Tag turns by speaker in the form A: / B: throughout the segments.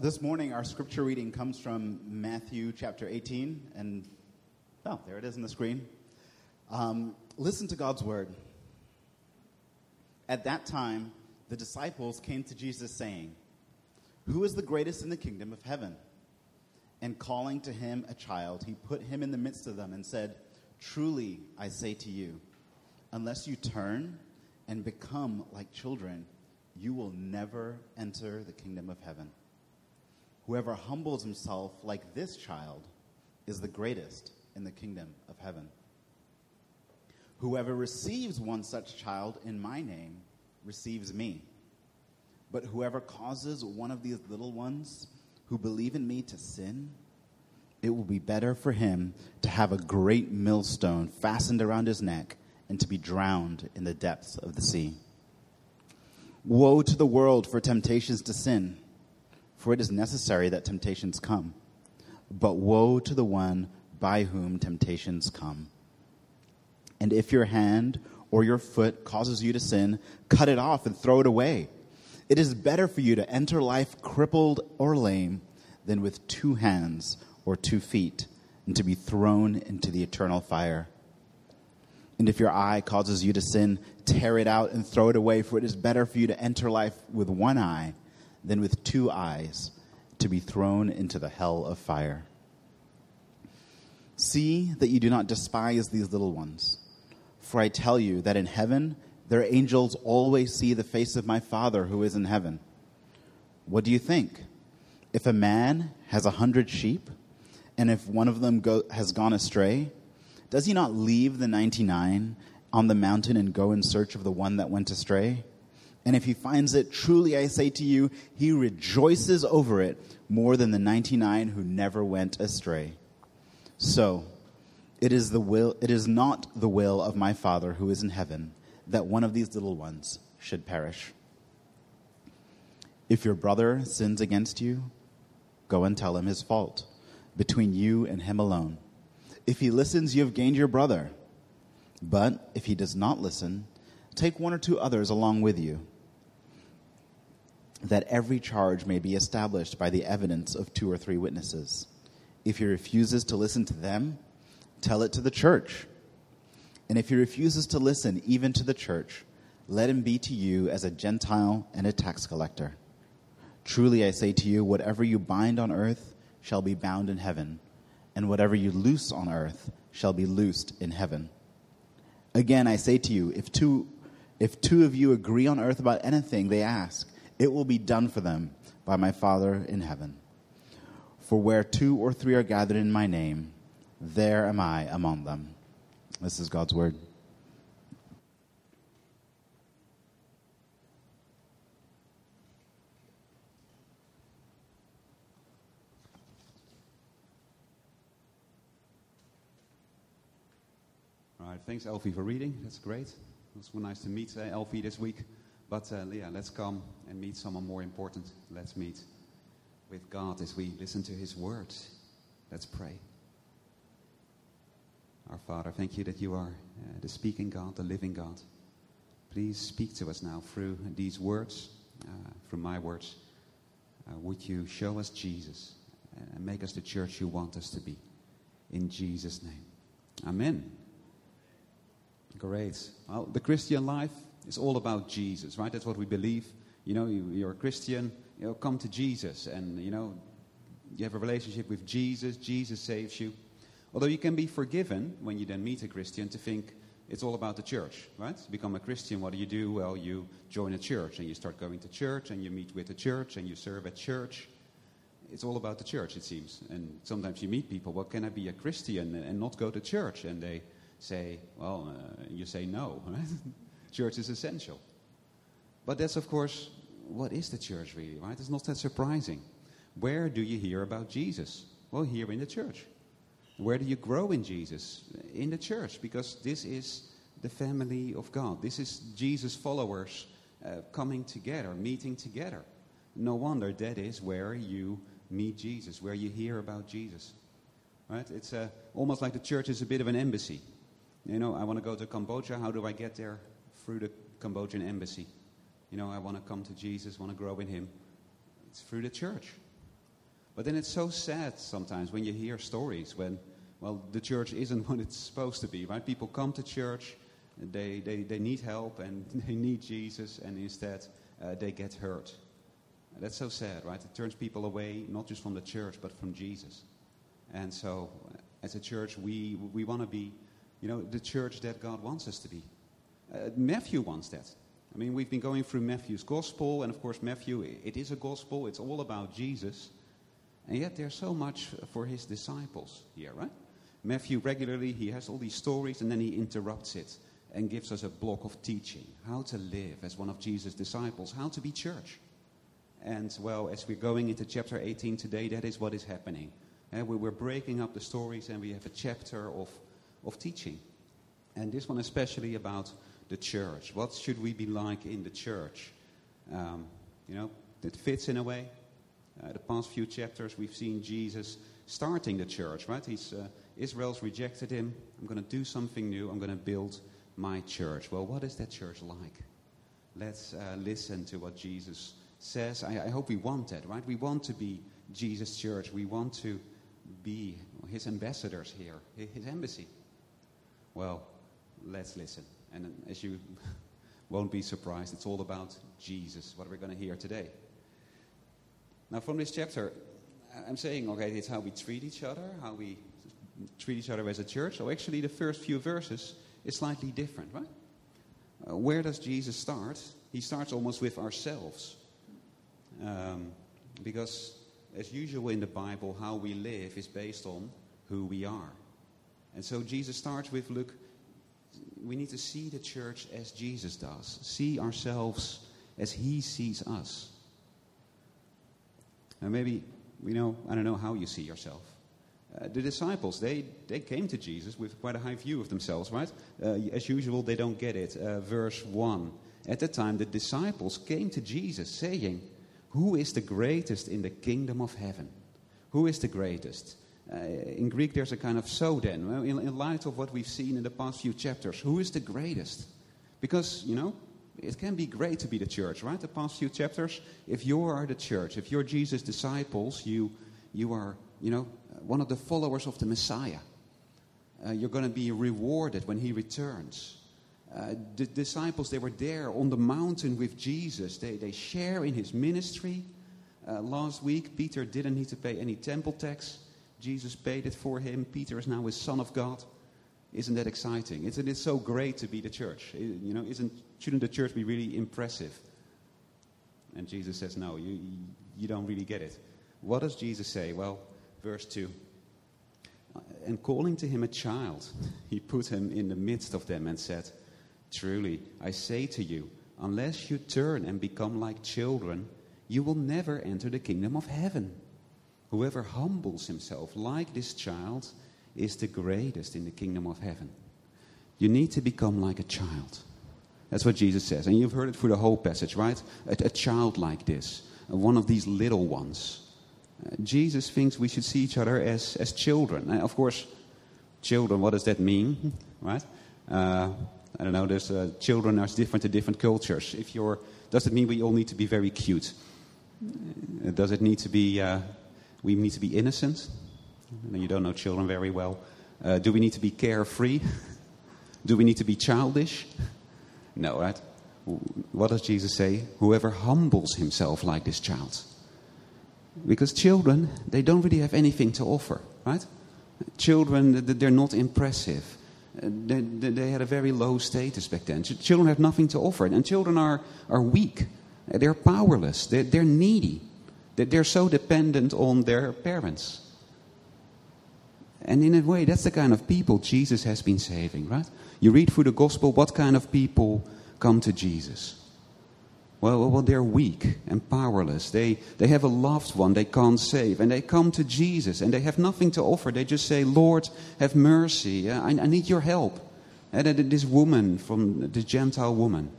A: this morning, our scripture reading comes from Matthew chapter 18, and oh, there it is on the screen. Um, listen to God's word. At that time, the disciples came to Jesus saying, Who is the greatest in the kingdom of heaven? And calling to him a child, he put him in the midst of them and said, Truly, I say to you, unless you turn and become like children, you will never enter the kingdom of heaven. Whoever humbles himself like this child is the greatest in the kingdom of heaven. Whoever receives one such child in my name receives me. But whoever causes one of these little ones who believe in me to sin, it will be better for him to have a great millstone fastened around his neck and to be drowned in the depths of the sea. Woe to the world for temptations to sin, for it is necessary that temptations come. But woe to the one by whom temptations come. And if your hand or your foot causes you to sin, cut it off and throw it away. It is better for you to enter life crippled or lame than with two hands or two feet and to be thrown into the eternal fire. And if your eye causes you to sin, tear it out and throw it away, for it is better for you to enter life with one eye than with two eyes to be thrown into the hell of fire. See that you do not despise these little ones, for I tell you that in heaven their angels always see the face of my Father who is in heaven. What do you think? If a man has a hundred sheep, and if one of them go, has gone astray, does he not leave the 99 on the mountain and go in search of the one that went astray? And if he finds it, truly I say to you, he rejoices over it more than the 99 who never went astray. So, it is, the will, it is not the will of my Father who is in heaven that one of these little ones should perish. If your brother sins against you, go and tell him his fault between you and him alone. If he listens, you have gained your brother. But if he does not listen, take one or two others along with you, that every charge may be established by the evidence of two or three witnesses. If he refuses to listen to them, tell it to the church. And if he refuses to listen even to the church, let him be to you as a Gentile and a tax collector. Truly I say to you, whatever you bind on earth shall be bound in heaven and whatever you loose on earth shall be loosed in heaven. Again, I say to you, if two, if two of you agree on earth about anything they ask, it will be done for them by my Father in heaven. For where two or three are gathered in my name, there am I among them. This is God's word.
B: right, thanks, Elfie, for reading. That's great. It was nice to meet uh, Elfie this week. But uh, let's come and meet someone more important. Let's meet with God as we listen to His words. Let's pray. Our Father, thank you that you are uh, the speaking God, the living God. Please speak to us now through these words, uh, through my words. Uh, would you show us Jesus and make us the church you want us to be? In Jesus' name. Amen. Great. Well, the Christian life is all about Jesus, right? That's what we believe. You know, you, are a Christian, you know, come to Jesus. And, you know, you have a relationship with Jesus, Jesus saves you. Although you can be forgiven when you then meet a Christian to think it's all about the church, right? To become a Christian, what do you do? Well, you join a church and you start going to church and you meet with the church and you serve at church. It's all about the church, it seems. And sometimes you meet people, well, can I be a Christian and not go to church? And they say, well, uh, you say no. Right? Church is essential. But that's, of course, what is the church really, right? It's not that surprising. Where do you hear about Jesus? Well, here in the church. Where do you grow in Jesus? In the church, because this is the family of God. This is Jesus' followers uh, coming together, meeting together. No wonder that is where you meet Jesus, where you hear about Jesus. Right? It's uh, almost like the church is a bit of an embassy. You know, I want to go to Cambodia. How do I get there? Through the Cambodian embassy. You know, I want to come to Jesus, want to grow in Him. It's through the church. But then it's so sad sometimes when you hear stories when, well, the church isn't what it's supposed to be, right? People come to church, they, they, they need help and they need Jesus, and instead uh, they get hurt. That's so sad, right? It turns people away, not just from the church, but from Jesus. And so, as a church, we, we want to be, you know, the church that God wants us to be. Uh, Matthew wants that. I mean, we've been going through Matthew's gospel, and of course, Matthew, it is a gospel. It's all about Jesus. And yet, there's so much for his disciples here, right? Matthew regularly, he has all these stories, and then he interrupts it and gives us a block of teaching how to live as one of Jesus' disciples, how to be church. And well, as we're going into chapter 18 today, that is what is happening. Uh, we, we're breaking up the stories and we have a chapter of, of teaching. And this one especially about the church. What should we be like in the church? Um, you know, it fits in a way. Uh, the past few chapters, we've seen Jesus starting the church, right? He's, uh, Israel's rejected him. I'm going to do something new. I'm going to build my church. Well, what is that church like? Let's uh, listen to what Jesus says. I, I, hope we want that, right? We want to be Jesus' church. We want to be his ambassadors here, his embassy. Well, let's listen. And as you won't be surprised, it's all about Jesus, what we're going to hear today. Now, from this chapter, I'm saying, okay, it's how we treat each other, how we treat each other as a church. So, actually, the first few verses is slightly different, right? Uh, where does Jesus start? He starts almost with ourselves. Um, because, as usual in the Bible, how we live is based on who we are. And so Jesus starts with look, we need to see the church as Jesus does, see ourselves as he sees us. Now, maybe, you know, I don't know how you see yourself. Uh, the disciples, they, they came to Jesus with quite a high view of themselves, right? Uh, as usual, they don't get it. Uh, verse 1. At the time, the disciples came to Jesus saying, Who is the greatest in the kingdom of heaven? Who is the greatest? Uh, in Greek, there's a kind of so then. Well, in, in light of what we've seen in the past few chapters, who is the greatest? Because, you know, it can be great to be the church, right? The past few chapters, if you are the church, if you're Jesus' disciples, you, you are, you know, one of the followers of the Messiah. Uh, you're going to be rewarded when he returns. Uh, the disciples, they were there on the mountain with Jesus. They, they share in his ministry. Uh, last week, Peter didn't need to pay any temple tax. Jesus paid it for him. Peter is now a son of God. Isn't that exciting? Isn't it so great to be the church? You know, isn't, shouldn't the church be really impressive? And Jesus says, no, you, you don't really get it. What does Jesus say? Well, verse 2. And calling to him a child, he put him in the midst of them and said, Truly, I say to you, unless you turn and become like children, you will never enter the kingdom of heaven. Whoever humbles himself like this child is the greatest in the kingdom of heaven. You need to become like a child. That's what Jesus says. And you've heard it through the whole passage, right? A, a child like this, one of these little ones. Uh, Jesus thinks we should see each other as, as children. Uh, of course, children, what does that mean? Right? Uh, I don't know, there's, uh, children are different in different cultures. If you're, does it mean we all need to be very cute? Uh, does it need to be uh, we need to be innocent. You don't know children very well. Uh, do we need to be carefree? do we need to be childish? No, right? What does Jesus say? Whoever humbles himself like this child. Because children, they don't really have anything to offer, right? Children, they're not impressive. Uh, they, they had a very low status back then. Children have nothing to offer. And children are, are weak. They're powerless. They're, they're needy. They're so dependent on their parents. And in a way, that's the kind of people Jesus has been saving, right? You read through the gospel, what kind of people come to Jesus? Well, well, they're weak and powerless. They, they have a loved one they can't save. And they come to Jesus and they have nothing to offer. They just say, Lord, have mercy. I, I need your help. And this woman from the Gentile woman,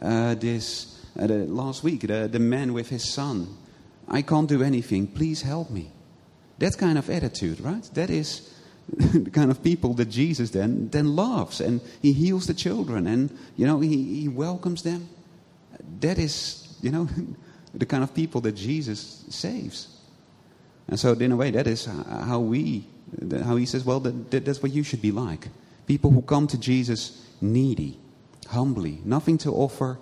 B: uh, this uh, the, last week, the, the man with his son, I can't do anything. Please help me. That kind of attitude, right? That is the kind of people that Jesus then, then loves. And he heals the children and, you know, he, he welcomes them. That is, you know, the kind of people that Jesus saves. And so, in a way, that is how we, how he says, well, that, that's what you should be like. People who come to Jesus needy, humbly, nothing to offer,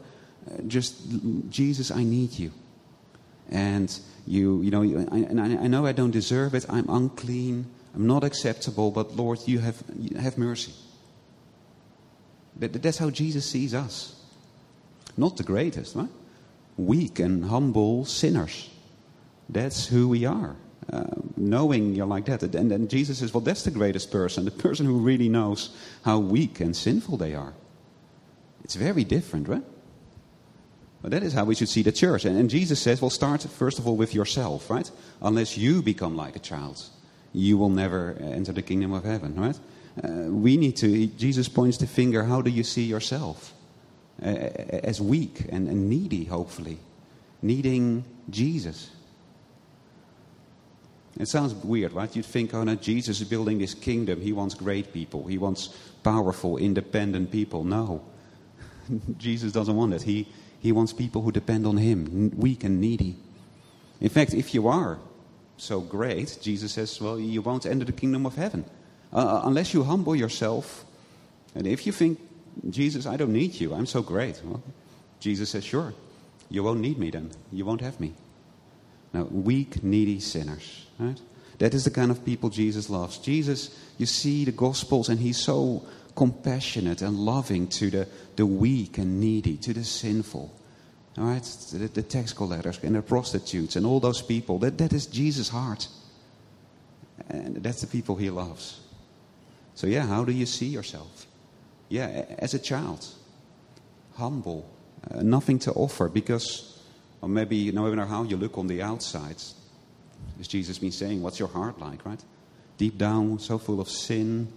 B: uh, just Jesus, I need you. And you, you know, I, and I, I know I don't deserve it. I'm unclean. I'm not acceptable. But Lord, you have, you have mercy. That, that's how Jesus sees us. Not the greatest, right? Weak and humble sinners. That's who we are. Uh, knowing you're like that. And then Jesus says, well, that's the greatest person, the person who really knows how weak and sinful they are. It's very different, right? But that is how we should see the church. And, and Jesus says, well, start first of all with yourself, right? Unless you become like a child, you will never enter the kingdom of heaven, right? Uh, we need to, Jesus points the finger, how do you see yourself? Uh, as weak and, and needy, hopefully, needing Jesus. It sounds weird, right? You'd think, oh no, Jesus is building this kingdom. He wants great people. He wants powerful, independent people. No. Jesus doesn't want that. He, he wants people who depend on Him, weak and needy. In fact, if you are so great, Jesus says, well, you won't enter the kingdom of heaven. Uh, uh, unless you humble yourself. And if you think, Jesus, I don't need you, I'm so great. Well, Jesus says, sure, you won't need me then. You won't have me. Now, weak, needy sinners, right? That is the kind of people Jesus loves. Jesus, you see the Gospels, and he's so compassionate and loving to the, the weak and needy, to the sinful. All right? The, the tax collectors and the prostitutes and all those people. That, that is Jesus' heart. And that's the people he loves. So, yeah, how do you see yourself? Yeah, as a child, humble, uh, nothing to offer because or maybe know even how you look on the outside. As Jesus been saying, what's your heart like, right? Deep down, so full of sin,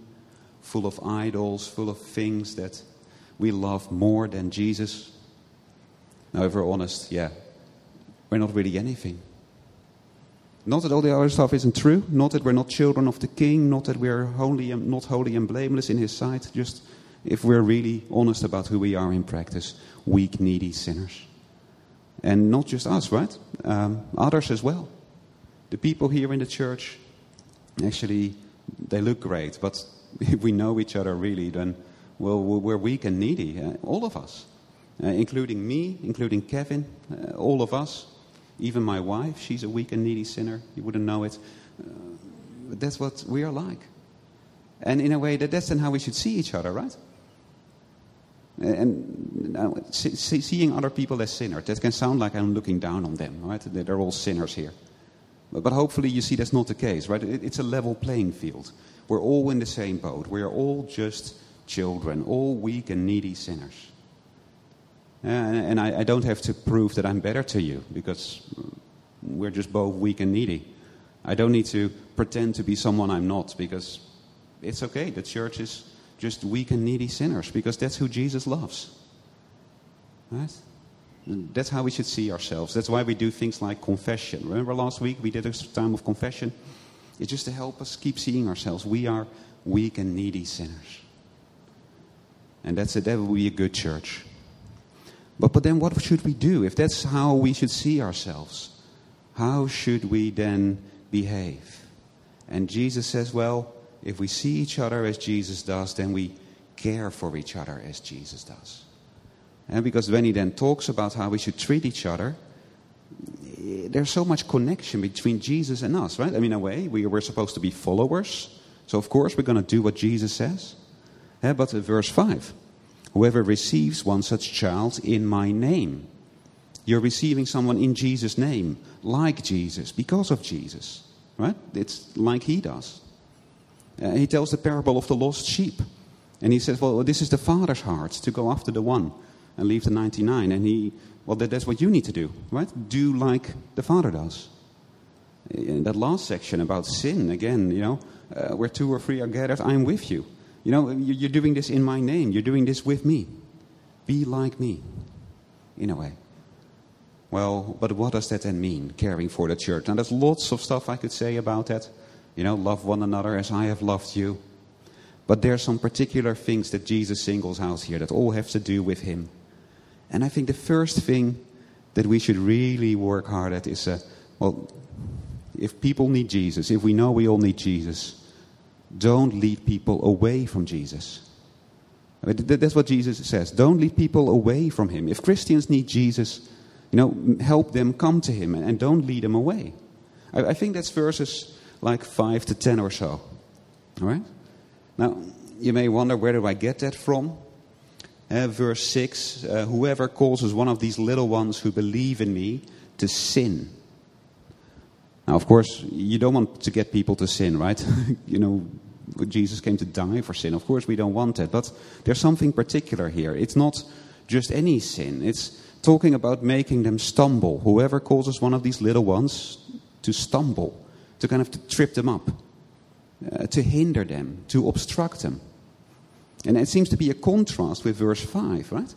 B: full of idols, full of things that we love more than Jesus. Now, if we're honest, yeah, we're not really anything. Not that all the other stuff isn't true, not that we're not children of the King, not that we're holy and, not holy and blameless in His sight, just if we're really honest about who we are in practice, weak, needy sinners. And not just us, right? Um, others as well. The people here in the church, actually, they look great, but if we know each other really, then well, we're weak and needy, uh, all of us, uh, including me, including Kevin, uh, all of us, even my wife. She's a weak and needy sinner. You wouldn't know it. Uh, but that's what we are like. And in a way, that, that's then how we should see each other, right? And uh, see, seeing other people as sinners, that can sound like I'm looking down on them, right? They're all sinners here. But hopefully you see that's not the case, right? It's a level playing field. We're all in the same boat. We are all just children, all weak and needy sinners. And, and I, I don't have to prove that I'm better to you because we're just both weak and needy. I don't need to pretend to be someone I'm not because it's okay. The church is just weak and needy sinners because that's who Jesus loves. Right? That's how we should see ourselves. That's why we do things like confession. Remember last week we did a time of confession? It's just to help us keep seeing ourselves. We are weak and needy sinners. And that's it. That will be a good church. But, but then what should we do? If that's how we should see ourselves, how should we then behave? And Jesus says, well, if we see each other as Jesus does, then we care for each other as Jesus does. And because when he then talks about how we should treat each other, there's so much connection between Jesus and us, right? I mean, in a way, we, we're supposed to be followers. So, of course, we're going to do what Jesus says. Yeah, but verse 5 Whoever receives one such child in my name, you're receiving someone in Jesus' name, like Jesus, because of Jesus, right? It's like he does. Uh, he tells the parable of the lost sheep. And he says, Well, this is the father's heart to go after the one and leave the 99. And he, well, that, that's what you need to do, right? Do like the father does. In that last section about sin, again, you know, uh, where two or three are gathered, I am with you. You know, you're doing this in my name. You're doing this with me. Be like me, in a way. Well, but what does that then mean, caring for the church? Now, there's lots of stuff I could say about that. You know, love one another as I have loved you. But there are some particular things that Jesus singles out here that all have to do with him. And I think the first thing that we should really work hard at is, uh, well, If people need Jesus, if we know we all need Jesus, don't lead people away from Jesus. I mean, th- that's what Jesus says. Don't lead people away from him. If Christians need Jesus, you know, help them come to him and, and don't lead them away. I, I think that's verses like 5 to 10 or so. All right? Now, you may wonder where do I get that from? Uh, verse 6 uh, Whoever causes one of these little ones who believe in me to sin. Now, of course, you don't want to get people to sin, right? you know, Jesus came to die for sin. Of course, we don't want that. But there's something particular here. It's not just any sin, it's talking about making them stumble. Whoever causes one of these little ones to stumble, to kind of to trip them up, uh, to hinder them, to obstruct them. And it seems to be a contrast with verse 5, right?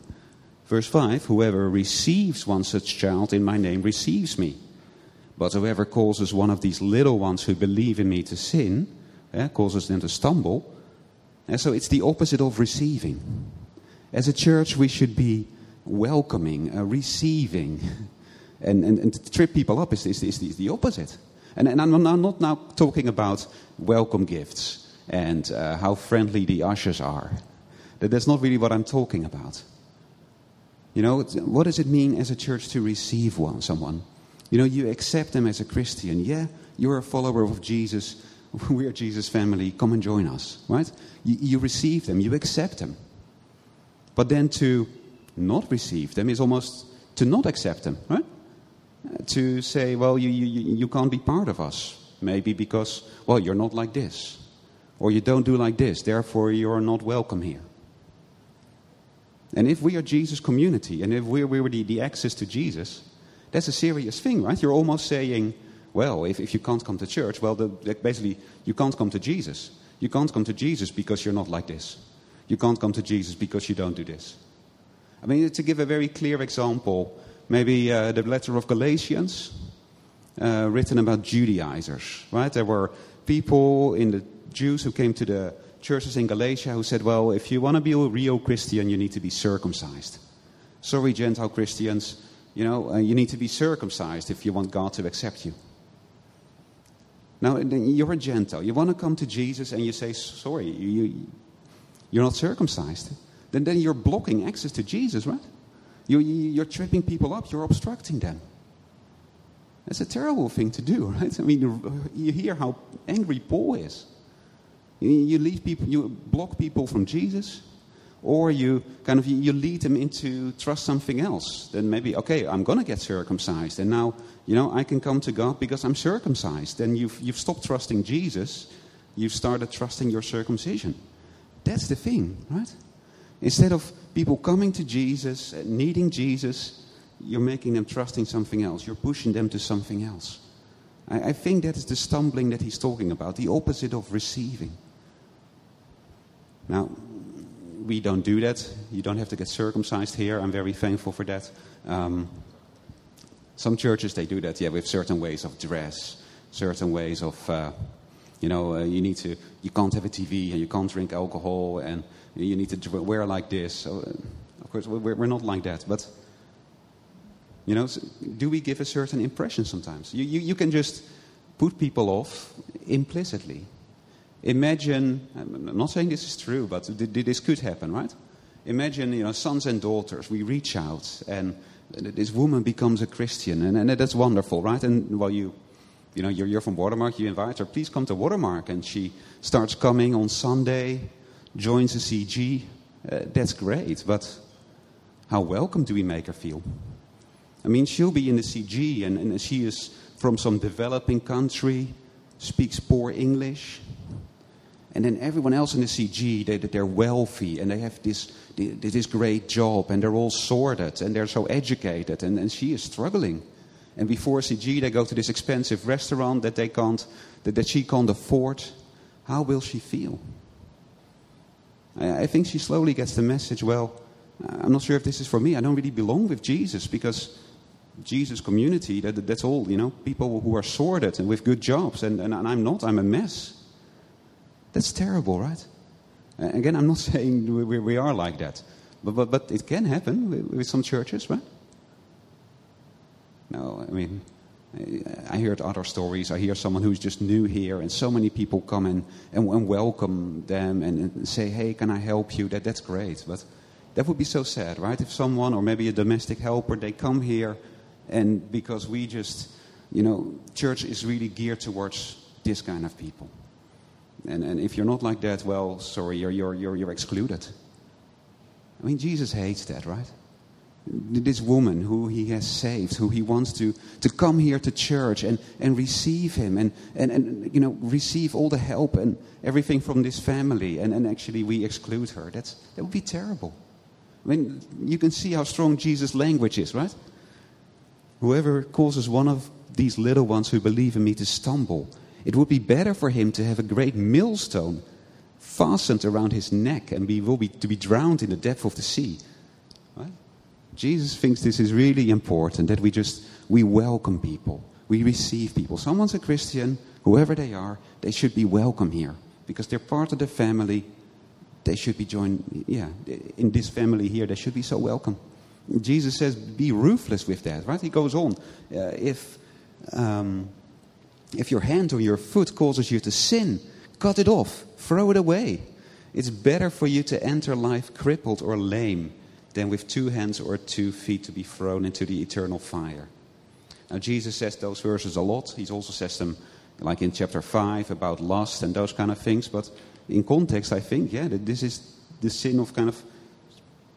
B: Verse 5 Whoever receives one such child in my name receives me. But whoever causes one of these little ones who believe in me to sin, eh, causes them to stumble. And so it's the opposite of receiving. As a church, we should be welcoming, uh, receiving. And, and, and to trip people up is, is, is, the, is the opposite. And, and I'm, I'm not now talking about welcome gifts and uh, how friendly the ushers are. That, that's not really what I'm talking about. You know, what does it mean as a church to receive one, someone? You know, you accept them as a Christian. Yeah, you're a follower of Jesus. We're Jesus' family. Come and join us, right? You, you receive them, you accept them. But then to not receive them is almost to not accept them, right? To say, well, you, you, you can't be part of us. Maybe because, well, you're not like this. Or you don't do like this. Therefore, you're not welcome here. And if we are Jesus' community, and if we're, we're the, the access to Jesus, that's a serious thing, right? You're almost saying, well, if, if you can't come to church, well, the, basically, you can't come to Jesus. You can't come to Jesus because you're not like this. You can't come to Jesus because you don't do this. I mean, to give a very clear example, maybe uh, the letter of Galatians, uh, written about Judaizers, right? There were people in the Jews who came to the churches in Galatia who said, well, if you want to be a real Christian, you need to be circumcised. Sorry, Gentile Christians, you know, uh, you need to be circumcised if you want God to accept you. Now, you're a Gentile. You want to come to Jesus and you say, sorry, you, you're not circumcised. Then, then you're blocking access to Jesus, right? You, you're tripping people up, you're obstructing them. That's a terrible thing to do, right? I mean, you hear how angry Paul is. You lead people, you block people from Jesus, or you kind of you lead them into trust something else. Then maybe, okay, I'm going to get circumcised, and now you know I can come to God because I'm circumcised. Then you've you've stopped trusting Jesus, you've started trusting your circumcision. That's the thing, right? Instead of people coming to Jesus, uh, needing Jesus, you're making them trusting something else. You're pushing them to something else. I, I think that is the stumbling that he's talking about, the opposite of receiving. Now, we don't do that. You don't have to get circumcised here. I'm very thankful for that. Um, some churches, they do that, yeah, with certain ways of dress, certain ways of, uh, you know, uh, you need to, you can't have a TV and you can't drink alcohol and you need to wear like this. So, uh, of course, we're, we're not like that. But, you know, do we give a certain impression sometimes? You, you, you can just put people off implicitly. Imagine, I'm not saying this is true, but this could happen, right? Imagine, you know, sons and daughters, we reach out and this woman becomes a Christian and, and that's wonderful, right? And well, you, you know, you're, you're from Watermark, you invite her, please come to Watermark. And she starts coming on Sunday, joins a CG. Uh, that's great, but how welcome do we make her feel? I mean, she'll be in the CG and, and she is from some developing country, speaks poor English, and then everyone else in the CG, they, they're wealthy and they have this, this great job and they're all sorted and they're so educated. And, and she is struggling. And before CG, they go to this expensive restaurant that they can't, that, that she can't afford. How will she feel? I, I think she slowly gets the message well, I'm not sure if this is for me. I don't really belong with Jesus because Jesus community, that, that's all, you know, people who are sorted and with good jobs. And, and, and I'm not, I'm a mess. That's terrible, right? Again, I'm not saying we, we are like that, but, but, but it can happen with, with some churches, right? No, I mean, I heard other stories. I hear someone who's just new here, and so many people come in and, and welcome them and, and, say, "Hey, can I help you?" That that's great, but that would be so sad, right? If someone or maybe a domestic helper they come here, and because we just, you know, church is really geared towards this kind of people, and and if you're not like that, well, sorry, you're you're you're, you're excluded. I mean, Jesus hates that, right? this woman who he has saved, who he wants to, to come here to church and, and receive him and, and, and you know, receive all the help and everything from this family. And, and actually, we exclude her. That's, that would be terrible. I mean, you can see how strong Jesus' language is, right? Whoever causes one of these little ones who believe in me to stumble, it would be better for him to have a great millstone fastened around his neck and be, will be, to be drowned in the depth of the sea Jesus thinks this is really important that we just we welcome people, we receive people. Someone's a Christian, whoever they are, they should be welcome here because they're part of the family. They should be joined, yeah, in this family here. They should be so welcome. Jesus says, "Be ruthless with that." Right? He goes on, uh, if um, if your hand or your foot causes you to sin, cut it off, throw it away. It's better for you to enter life crippled or lame than with two hands or two feet to be thrown into the eternal fire. Now, Jesus says those verses a lot. He also says them, like in chapter 5, about lust and those kind of things. But in context, I think, yeah, that this is the sin of kind of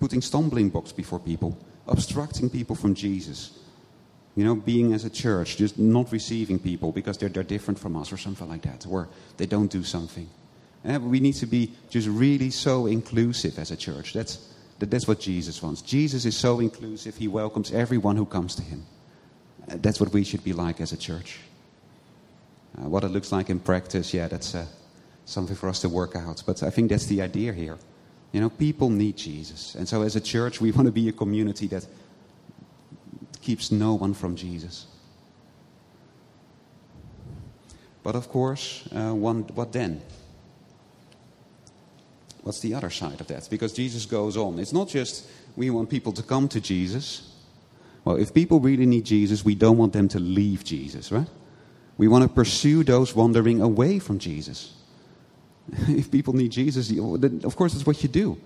B: putting stumbling blocks before people, obstructing people from Jesus. You know, being as a church, just not receiving people because they're, they're different from us or something like that, or they don't do something. And we need to be just really so inclusive as a church. That's, that that's what Jesus wants. Jesus is so inclusive, he welcomes everyone who comes to him. Uh, that's what we should be like as a church. Uh, what it looks like in practice, yeah, that's uh, something for us to work out. But I think that's the idea here. You know, people need Jesus. And so as a church, we want to be a community that keeps no one from Jesus. But of course, uh, one, what then? what's the other side of that? Because Jesus goes on. It's not just we want people to come to Jesus. Well, if people really need Jesus, we don't want them to leave Jesus, right? We want to pursue those wandering away from Jesus. if people need Jesus, of course, that's what you do.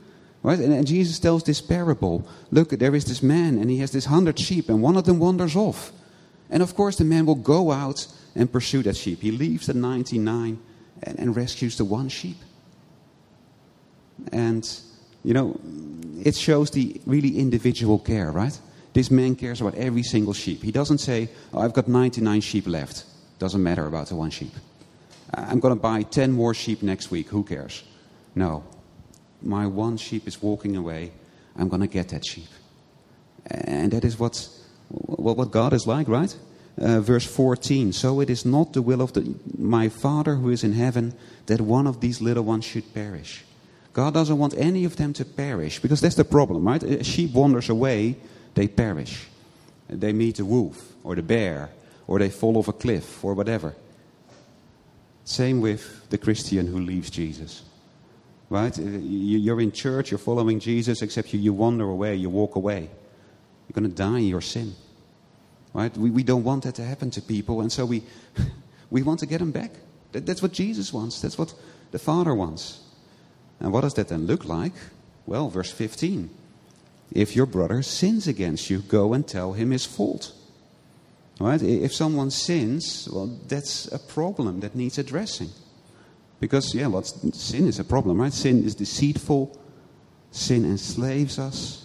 B: Right? And, and Jesus tells this parable. Look, there is this man, and he has this hundred sheep, and one of them wanders off. And of course, the man will go out and pursue that sheep. He leaves the 99 and, and rescues the one sheep. And, you know, it shows the really individual care, right? This man cares about every single sheep. He doesn't say, oh, I've got 99 sheep left. Doesn't matter about the one sheep. I'm going to buy 10 more sheep next week. Who cares? No. My one sheep is walking away. I'm going to get that sheep. And that is what, what God is like, right? Uh, verse 14 So it is not the will of the, my Father who is in heaven that one of these little ones should perish. God doesn't want any of them to perish because that's the problem, right? A sheep wanders away, they perish. They meet a wolf or the bear or they fall off a cliff or whatever. Same with the Christian who leaves Jesus. Right? Uh, you're in church, you're following Jesus, except you, wander away, you walk away. You're going to die in your sin. Right? We, we don't want that to happen to people, and so we, we want to get them back. That, that's what Jesus wants, that's what the Father wants. And what does that then look like? Well, verse 15. If your brother sins against you, go and tell him his fault. Right? If someone sins, well, that's a problem that needs addressing. Because, yeah, well, sin is a problem, right? Sin is deceitful, sin enslaves us.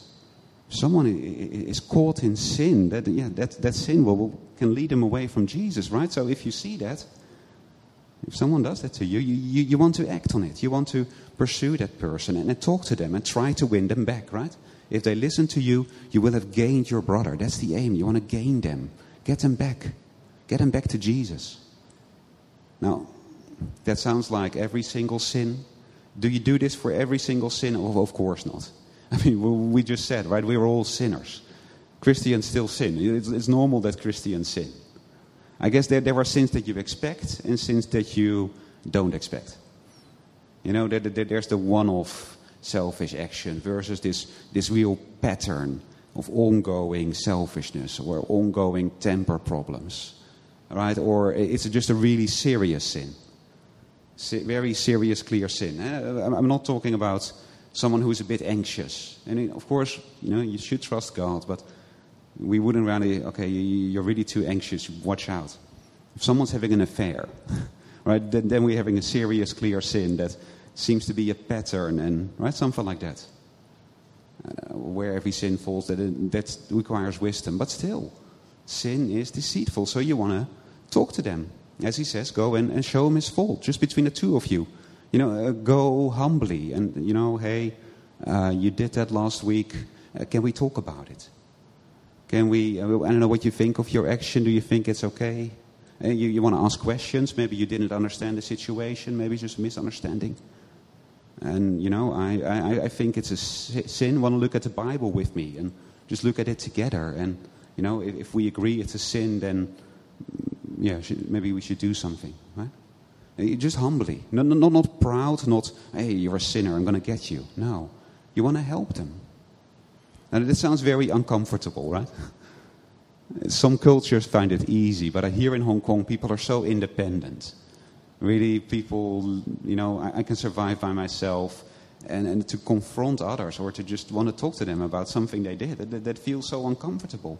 B: Someone is caught in sin, that, yeah, that, that sin will, can lead them away from Jesus, right? So if you see that, if someone does that to you, you, you, you want to act on it. You want to pursue that person and, and talk to them and try to win them back, right? If they listen to you, you will have gained your brother. That's the aim. You want to gain them, get them back, get them back to Jesus. Now, that sounds like every single sin. Do you do this for every single sin? Oh, of course not. I mean, we just said, right? We're all sinners. Christians still sin. It's, it's normal that Christians sin. I guess there, there are sins that you expect and sins that you don't expect. You know, there, there, there's the one off selfish action versus this, this real pattern of ongoing selfishness or ongoing temper problems. right? Or it's just a really serious sin. Se- very serious, clear sin. Eh? I'm not talking about someone who's a bit anxious. And of course, you know, you should trust God, but we wouldn't really, okay, you- you're really too anxious, watch out. If someone's having an affair, right, then, then we're having a serious, clear sin that seems to be a pattern, and right, something like that. Uh, where every sin falls, that, that requires wisdom. But still, sin is deceitful, so you want to talk to them. As he says, go and, and show him his fault, just between the two of you. You know, uh, go humbly, and, you know, hey, uh, you did that last week. Uh, can we talk about it? Can we, uh, I don't know what you think of your action. Do you think it's okay? Uh, you you want to ask questions. Maybe you didn't understand the situation. Maybe it's just a misunderstanding. And, you know, I, I, I think it's a sin. Want to look at the Bible with me and just look at it together. And, you know, if, if we agree it's a sin, then, mm, yeah, should, maybe we should do something, right? Uh, Just humbly. Not, not, not proud, not, hey, you're a sinner, I'm going to get you. No. You want to help them. And this sounds very uncomfortable, right? Some cultures find it easy, but here in Hong Kong, people are so independent. Really, people, you know, I, I can survive by myself. And, and to confront others or to just want to talk to them about something they did, that, that feels so uncomfortable.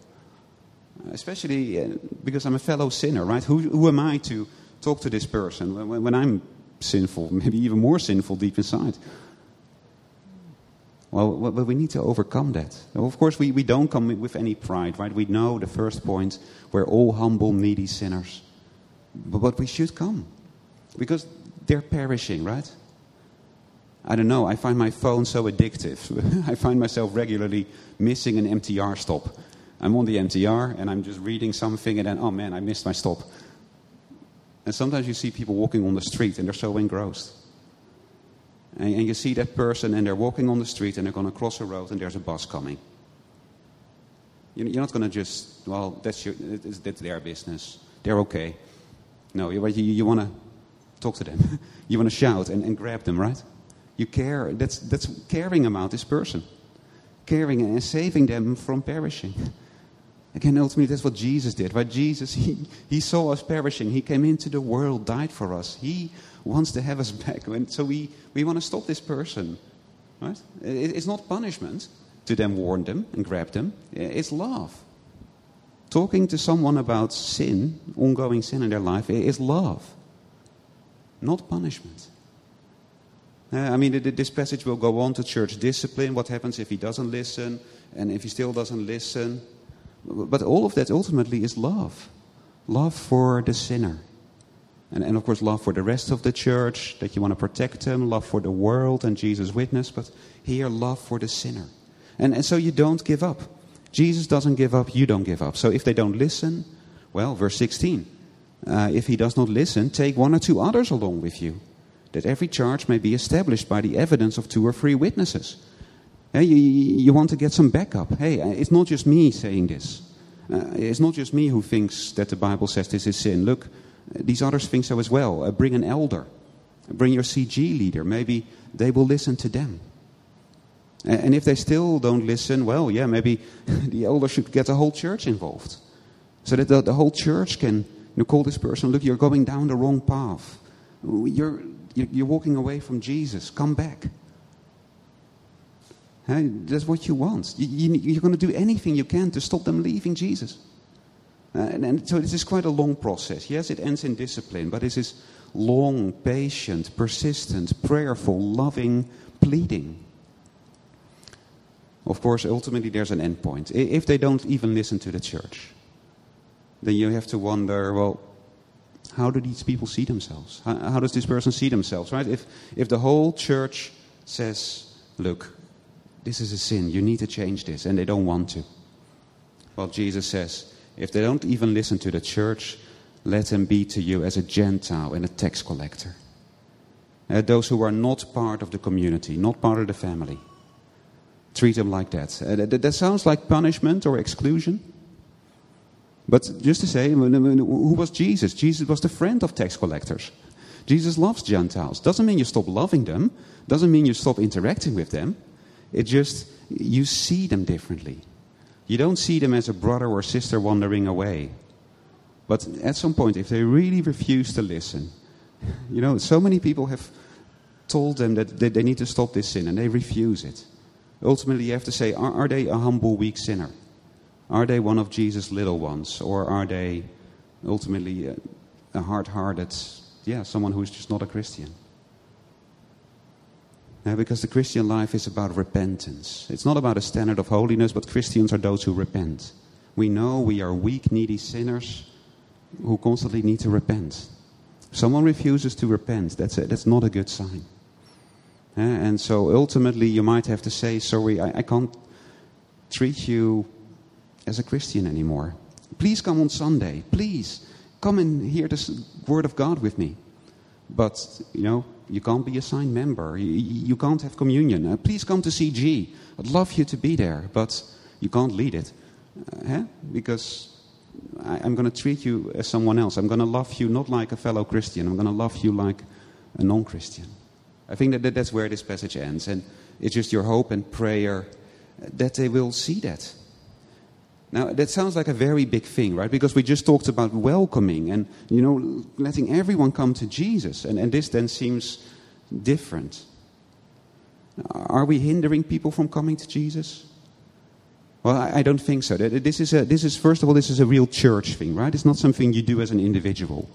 B: Especially uh, because I'm a fellow sinner, right? Who, who am I to talk to this person when, when I'm sinful, maybe even more sinful deep inside? Well, well, but we need to overcome that. Of course, we, we don't come with any pride, right? We know the first point we're all humble, needy sinners. But, but we should come because they're perishing, right? I don't know. I find my phone so addictive. I find myself regularly missing an MTR stop. I'm on the MTR and I'm just reading something, and then, oh man, I missed my stop. And sometimes you see people walking on the street and they're so engrossed. And, and you see that person and they're walking on the street and they're going to cross a road and there's a bus coming. You- You're not going to just, well, that's, your, that's their business. They're okay. No, you, you, you want to talk to them. you want to shout and, and grab them, right? You care. That's, that's caring about this person. Caring and saving them from perishing. Again, ultimately, that's what Jesus did. Right? Jesus, he, he saw us perishing. He came into the world, died for us. He wants to have us back. And so we, we want to stop this person. Right? It, it's not punishment to then warn them and grab them. It's love. Talking to someone about sin, ongoing sin in their life, is love, not punishment. Uh, I mean, th- th- this passage will go on to church discipline. What happens if he doesn't listen, and if he still doesn't listen? But all of that ultimately is love love for the sinner. And, and of course, love for the rest of the church, that you want to protect them, love for the world and Jesus' witness, but here, love for the sinner. And, and so you don't give up. Jesus doesn't give up, you don't give up. So if they don't listen, well, verse 16. Uh, if he does not listen, take one or two others along with you, that every charge may be established by the evidence of two or three witnesses. Hey, you, you want to get some backup. Hey, uh, it's not just me saying this. Uh, it's not just me who thinks that the Bible says this is sin. Look, these others think so as well. Uh, bring an elder, bring your CG leader. Maybe they will listen to them. And if they still don't listen, well, yeah, maybe the elder should get the whole church involved. So that the, the whole church can you call this person, look, you're going down the wrong path. You're, you're walking away from Jesus. Come back. That's what you want. You, you're going to do anything you can to stop them leaving Jesus. Uh, and, and so this is quite a long process. Yes, it ends in discipline, but this is long, patient, persistent, prayerful, loving, pleading. Of course, ultimately there's an end point. If they don't even listen to the church, then you have to wonder, well, how do these people see themselves? How, how does this person see themselves, right? If, if the whole church says, look, this is a sin, you need to change this, and they don't want to. Well, Jesus says, if they don't even listen to the church, let them be to you as a Gentile and a tax collector. Uh, those who are not part of the community, not part of the family. Treat them like that. Uh, that, that sounds like punishment or exclusion. But just to say, who was Jesus? Jesus was the friend of tax collectors. Jesus loves Gentiles. Doesn't mean you stop loving them, doesn't mean you stop interacting with them. It just, you see them differently. You don't see them as a brother or sister wandering away. But at some point, if they really refuse to listen, you know, so many people have told them that, they need to stop this sin and they refuse it. Ultimately, you have to say, are they a humble, weak sinner? Are they one of Jesus' little ones? Or are they ultimately uh, a, a hard hearted, yeah, someone who's just not a Christian? Now, because the Christian life is about repentance. It's not about a standard of holiness, but Christians are those who repent. We know we are weak, needy sinners who constantly need to repent. Someone refuses to repent, that's, a, that's not a good sign. And so ultimately, you might have to say, Sorry, I, I can't treat you as a Christian anymore. Please come on Sunday. Please come and hear the word of God with me. But, you know, you can't be a signed member. You, you can't have communion. Uh, please come to CG. I'd love you to be there, but you can't lead it. Uh, because I, am going to treat you as someone else. I'm going to love you not like a fellow Christian. I'm going to love you like a non Christian. I think that, that that's where this passage ends. And it's just your hope and prayer that they will see that. Now, that sounds like a very big thing, right? Because we just talked about welcoming and, you know, letting everyone come to Jesus. And, and this then seems different. Are we hindering people from coming to Jesus? Well, I, I don't think so. This is, a, this is, first of all, this is a real church thing, right? It's not something you do as an individual.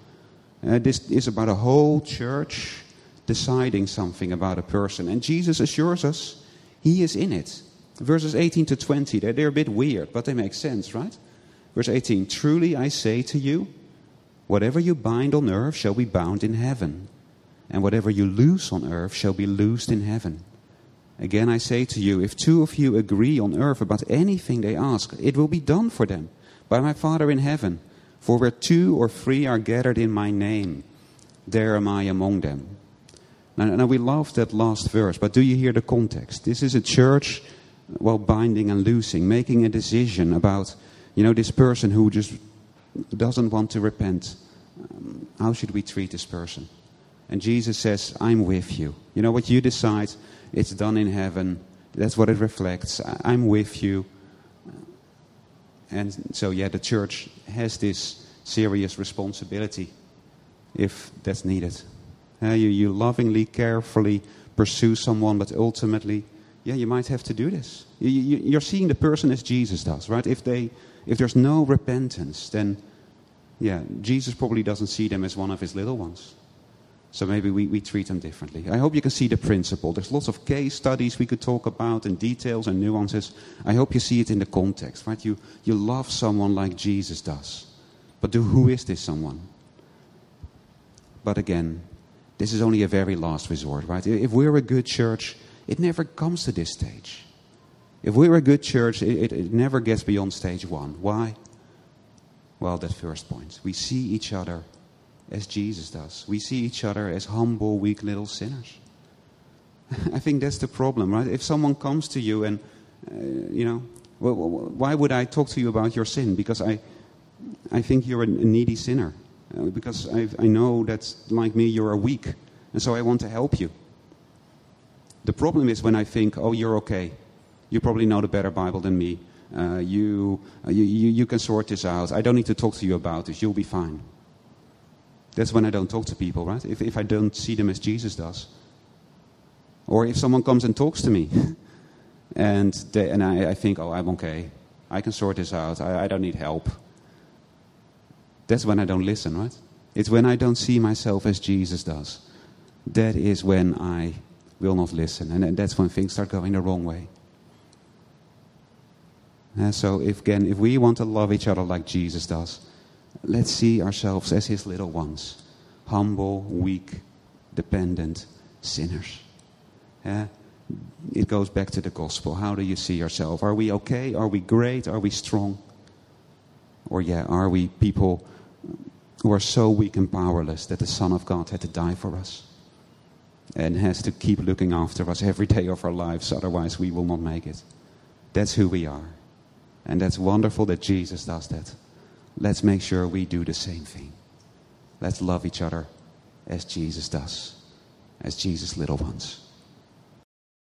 B: Uh, this is about a whole church deciding something about a person. And Jesus assures us he is in it. Verses 18 to 20, they're, they're a bit weird, but they make sense, right? Verse 18 Truly I say to you, whatever you bind on earth shall be bound in heaven, and whatever you loose on earth shall be loosed in heaven. Again I say to you, if two of you agree on earth about anything they ask, it will be done for them by my Father in heaven. For where two or three are gathered in my name, there am I among them. Now, now we love that last verse, but do you hear the context? This is a church well, binding and loosing, making a decision about, you know, this person who just doesn't want to repent. Um, how should we treat this person? And Jesus says, I'm with you. You know what you decide, it's done in heaven. That's what it reflects. I'm with you. And so, yeah, the church has this serious responsibility if that's needed. Uh, you, you lovingly, carefully pursue someone, but ultimately yeah, you might have to do this. You, are seeing the person as Jesus does, right? If, they, if there's no repentance, then, yeah, Jesus probably doesn't see them as one of his little ones. So maybe we, we treat them differently. I hope you can see the principle. There's lots of case studies we could talk about and details and nuances. I hope you see it in the context, right? You, you love someone like Jesus does. But do, who is this someone? But again, this is only a very last resort, right? If we're a good church, it never comes to this stage. If we're a good church, it, it, it never gets beyond stage one. Why? Well, that first point. We see each other as Jesus does. We see each other as humble, weak little sinners. I think that's the problem, right? If someone comes to you and, uh, you know, well, why would I talk to you about your sin? Because I, I think you're a needy sinner. Uh, because I, I know that, like me, you're a weak. And so I want to help you. The problem is when I think, oh, you're okay. You probably know the better Bible than me. Uh, you, uh, you, you, you can sort this out. I don't need to talk to you about this. You'll be fine. That's when I don't talk to people, right? If, if I don't see them as Jesus does. Or if someone comes and talks to me and, they, and I, I, think, oh, I'm okay. I can sort this out. I, I don't need help. That's when I don't listen, right? It's when I don't see myself as Jesus does. That is when I will not listen. And that's when things start going the wrong way. And so, if, again, if we want to love each other like Jesus does, let's see ourselves as his little ones humble, weak, dependent sinners. Yeah? It goes back to the gospel. How do you see yourself? Are we okay? Are we great? Are we strong? Or, yeah, are we people who are so weak and powerless that the Son of God had to die for us? And has to keep looking after us every day of our lives, otherwise, we will not make it. That's who we are. And that's wonderful that Jesus does that. Let's make sure we do the same thing. Let's love each other as Jesus does, as Jesus' little ones.